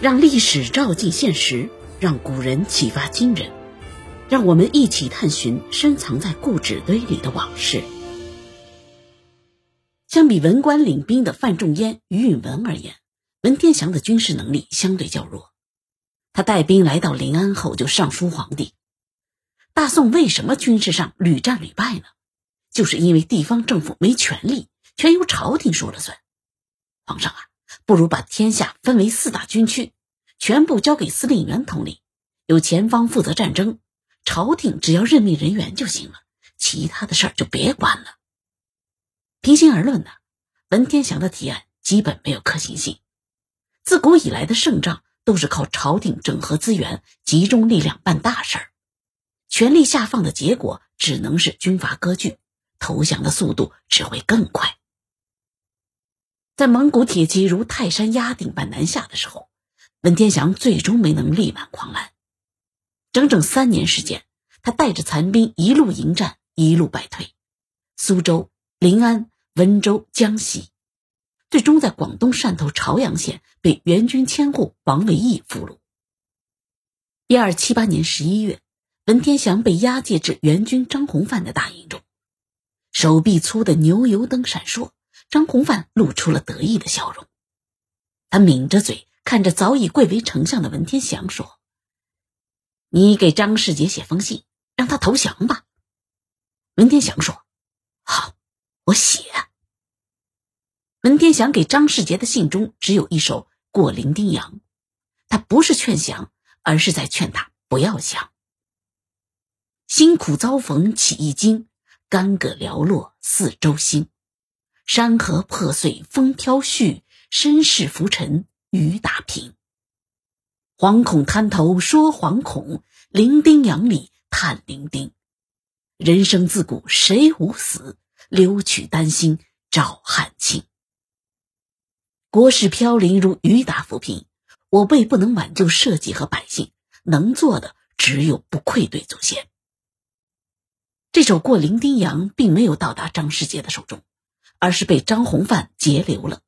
让历史照进现实，让古人启发今人，让我们一起探寻深藏在故纸堆里的往事。相比文官领兵的范仲淹、于允文而言，文天祥的军事能力相对较弱。他带兵来到临安后，就上书皇帝：大宋为什么军事上屡战屡败呢？就是因为地方政府没权力，全由朝廷说了算。皇上啊！不如把天下分为四大军区，全部交给司令员统领，由前方负责战争，朝廷只要任命人员就行了，其他的事儿就别管了。平心而论呢，文天祥的提案基本没有可行性。自古以来的胜仗都是靠朝廷整合资源、集中力量办大事儿，权力下放的结果只能是军阀割据，投降的速度只会更快。在蒙古铁骑如泰山压顶般南下的时候，文天祥最终没能力挽狂澜。整整三年时间，他带着残兵一路迎战，一路败退，苏州、临安、温州、江西，最终在广东汕头潮阳县被援军千户王维义俘虏。一二七八年十一月，文天祥被押解至援军张弘范的大营中，手臂粗的牛油灯闪烁。张弘范露出了得意的笑容，他抿着嘴看着早已贵为丞相的文天祥说：“你给张世杰写封信，让他投降吧。”文天祥说：“好，我写。”文天祥给张世杰的信中只有一首《过零丁洋》，他不是劝降，而是在劝他不要降。辛苦遭逢起一经，干戈寥落四周星。山河破碎风飘絮，身世浮沉雨打萍。惶恐滩头说惶恐，零丁洋里叹零丁。人生自古谁无死，留取丹心照汗青。国事飘零如雨打浮萍，我辈不能挽救社稷和百姓，能做的只有不愧对祖先。这首《过零丁洋》并没有到达张世杰的手中。而是被张弘范截留了。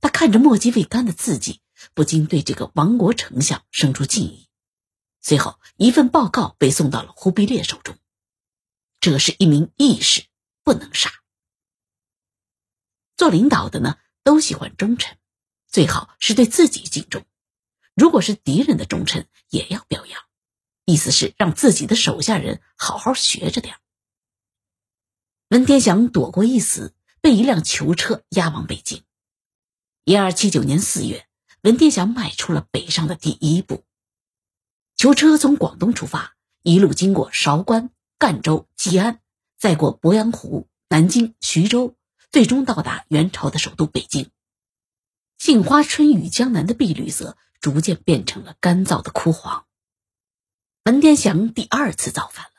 他看着墨迹未干的字迹，不禁对这个亡国丞相生出敬意。随后，一份报告被送到了忽必烈手中。这是一名义士，不能杀。做领导的呢，都喜欢忠臣，最好是对自己敬重。如果是敌人的忠臣，也要表扬。意思是让自己的手下人好好学着点。文天祥躲过一死。被一辆囚车押往北京。一二七九年四月，文天祥迈出了北上的第一步。囚车从广东出发，一路经过韶关、赣州、吉安，再过鄱阳湖、南京、徐州，最终到达元朝的首都北京。杏花春雨江南的碧绿色逐渐变成了干燥的枯黄。文天祥第二次造反了，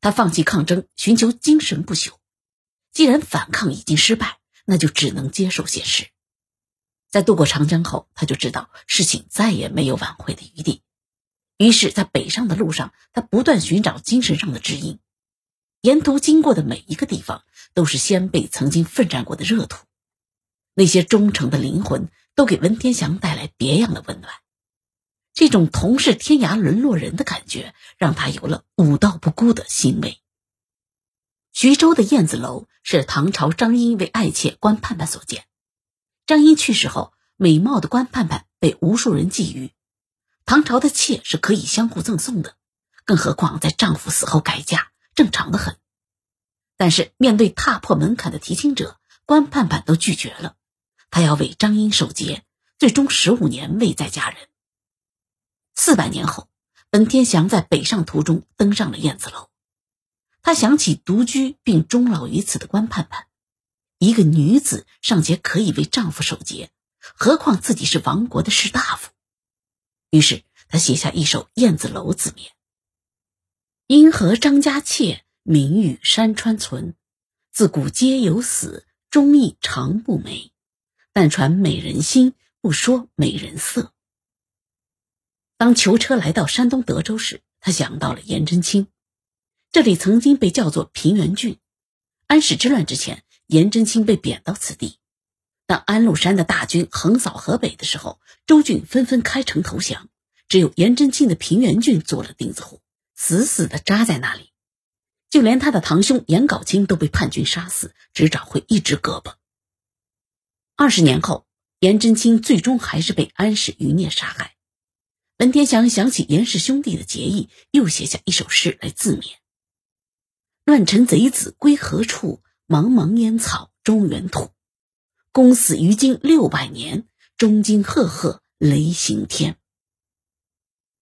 他放弃抗争，寻求精神不朽。既然反抗已经失败，那就只能接受现实。在渡过长江后，他就知道事情再也没有挽回的余地。于是，在北上的路上，他不断寻找精神上的指引。沿途经过的每一个地方，都是先辈曾经奋战过的热土。那些忠诚的灵魂，都给文天祥带来别样的温暖。这种同是天涯沦落人的感觉，让他有了武道不孤的欣慰。徐州的燕子楼是唐朝张英为爱妾关盼盼所建。张英去世后，美貌的关盼盼被无数人觊觎。唐朝的妾是可以相互赠送的，更何况在丈夫死后改嫁，正常的很。但是面对踏破门槛的提亲者，关盼盼都拒绝了。她要为张英守节，最终十五年未再嫁人。四百年后，文天祥在北上途中登上了燕子楼。他想起独居并终老于此的关盼盼，一个女子尚且可以为丈夫守节，何况自己是亡国的士大夫？于是他写下一首《燕子楼自勉》：“因何张家妾，名与山川存？自古皆有死，忠义常不美。但传美人心，不说美人色。”当囚车来到山东德州时，他想到了颜真卿。这里曾经被叫做平原郡，安史之乱之前，颜真卿被贬到此地。当安禄山的大军横扫河北的时候，州郡纷纷开城投降，只有颜真卿的平原郡做了钉子户，死死的扎在那里。就连他的堂兄颜杲卿都被叛军杀死，只找回一只胳膊。二十年后，颜真卿最终还是被安史余孽杀害。文天祥想起颜氏兄弟的结义，又写下一首诗来自勉：“乱臣贼子归何处？茫茫烟草中原土。公死于今六百年，中惊赫赫雷行天。”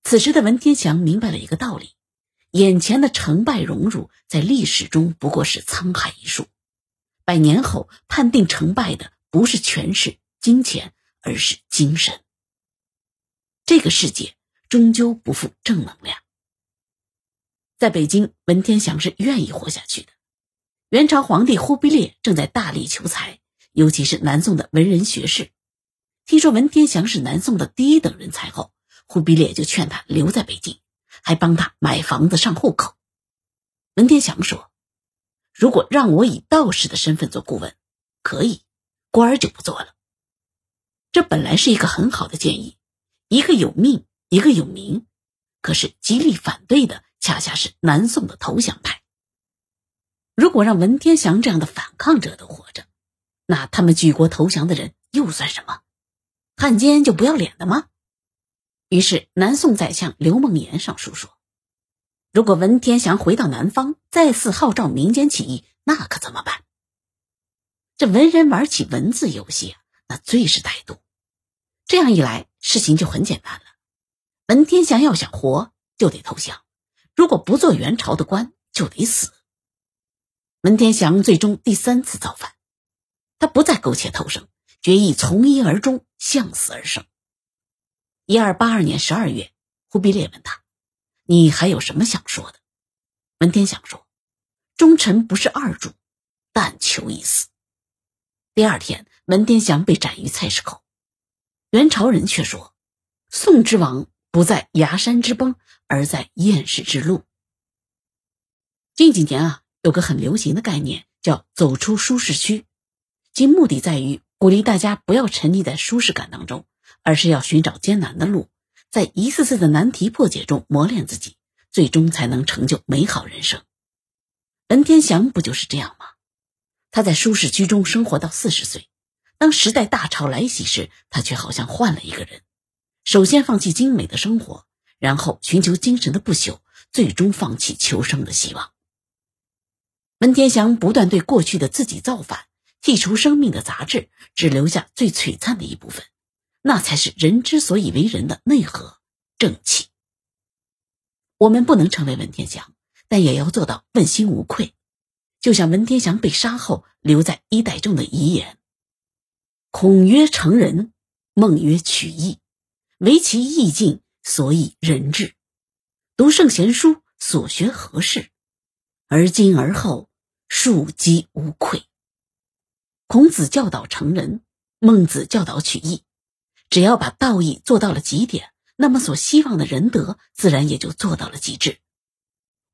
此时的文天祥明白了一个道理。眼前的成败荣辱，在历史中不过是沧海一粟。百年后判定成败的，不是权势、金钱，而是精神。这个世界终究不负正能量。在北京，文天祥是愿意活下去的。元朝皇帝忽必烈正在大力求财，尤其是南宋的文人学士。听说文天祥是南宋的第一等人才后，忽必烈就劝他留在北京。还帮他买房子上户口。文天祥说：“如果让我以道士的身份做顾问，可以，官儿就不做了。”这本来是一个很好的建议，一个有命，一个有名。可是极力反对的恰恰是南宋的投降派。如果让文天祥这样的反抗者都活着，那他们举国投降的人又算什么？汉奸就不要脸的吗？于是，南宋宰相刘梦岩上书说：“如果文天祥回到南方，再次号召民间起义，那可怎么办？这文人玩起文字游戏，那最是歹毒。这样一来，事情就很简单了。文天祥要想活，就得投降；如果不做元朝的官，就得死。文天祥最终第三次造反，他不再苟且偷生，决意从一而终，向死而生。”一二八二年十二月，忽必烈问他：“你还有什么想说的？”文天祥说：“忠臣不是二主，但求一死。”第二天，文天祥被斩于菜市口。元朝人却说：“宋之亡不在崖山之崩，而在厌世之路。”近几年啊，有个很流行的概念叫“走出舒适区”，其目的在于鼓励大家不要沉溺在舒适感当中。而是要寻找艰难的路，在一次次的难题破解中磨练自己，最终才能成就美好人生。文天祥不就是这样吗？他在舒适区中生活到四十岁，当时代大潮来袭时，他却好像换了一个人。首先放弃精美的生活，然后寻求精神的不朽，最终放弃求生的希望。文天祥不断对过去的自己造反，剔除生命的杂质，只留下最璀璨的一部分。那才是人之所以为人的内核正气。我们不能成为文天祥，但也要做到问心无愧。就像文天祥被杀后留在衣袋中的遗言：“孔曰成人，孟曰取义，唯其意境，所以人治。读圣贤书，所学何事？而今而后，庶几无愧。”孔子教导成人，孟子教导取义。只要把道义做到了极点，那么所希望的仁德自然也就做到了极致。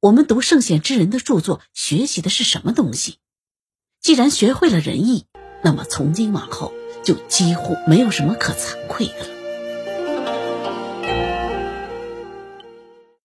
我们读圣贤之人的著作，学习的是什么东西？既然学会了仁义，那么从今往后就几乎没有什么可惭愧的了。